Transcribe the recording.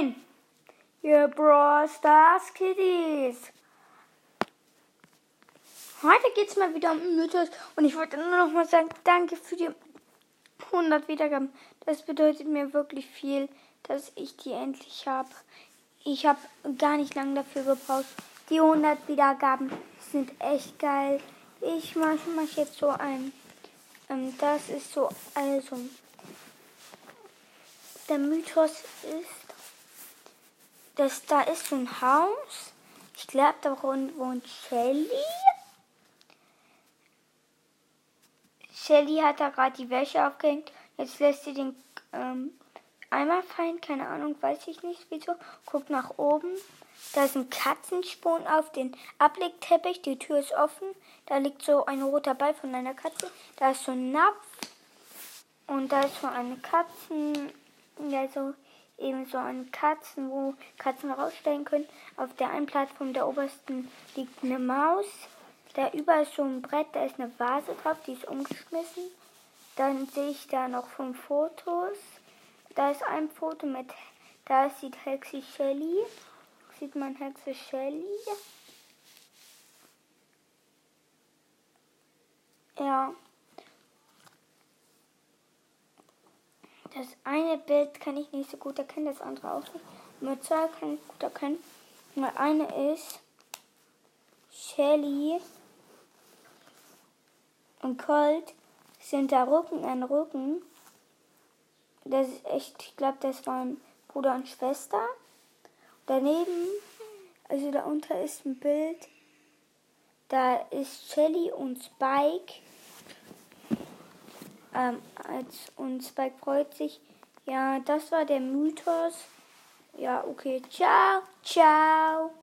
Moin! Ihr Brawl Stars Kiddies! Heute geht es mal wieder um Mythos und ich wollte nur noch mal sagen, danke für die 100 Wiedergaben. Das bedeutet mir wirklich viel, dass ich die endlich habe. Ich habe gar nicht lange dafür gebraucht. Die 100 Wiedergaben sind echt geil. Ich mache mach jetzt so ein. Ähm, das ist so, also. Der Mythos ist, dass da ist so ein Haus. Ich glaube, da wohnt Shelly. Shelly hat da gerade die Wäsche aufgehängt. Jetzt lässt sie den ähm, Eimer fallen. Keine Ahnung, weiß ich nicht wieso. Guckt nach oben. Da ist ein Katzensprung auf den Ablegteppich. Die Tür ist offen. Da liegt so ein roter Ball von einer Katze. Da ist so ein Napf. Und da ist so eine Katzen, ja so eben so eine Katzen, wo Katzen rausstellen können. Auf der einen Plattform der obersten liegt eine Maus. Da über ist so ein Brett, da ist eine Vase drauf, die ist umgeschmissen. Dann sehe ich da noch fünf Fotos. Da ist ein Foto mit, da sieht Hexi Shelly. Sieht man Hexe Shelly? Ja. Das eine Bild kann ich nicht so gut erkennen, das andere auch nicht. Mit zwei kann ich gut erkennen. Das eine ist Shelly und Colt sind da Rücken an Rücken. Das ist echt, ich glaube, das waren Bruder und Schwester. Daneben, also da unter ist ein Bild. Da ist Shelly und Spike. Ähm, als, und Spike freut sich. Ja, das war der Mythos. Ja, okay. Ciao, ciao.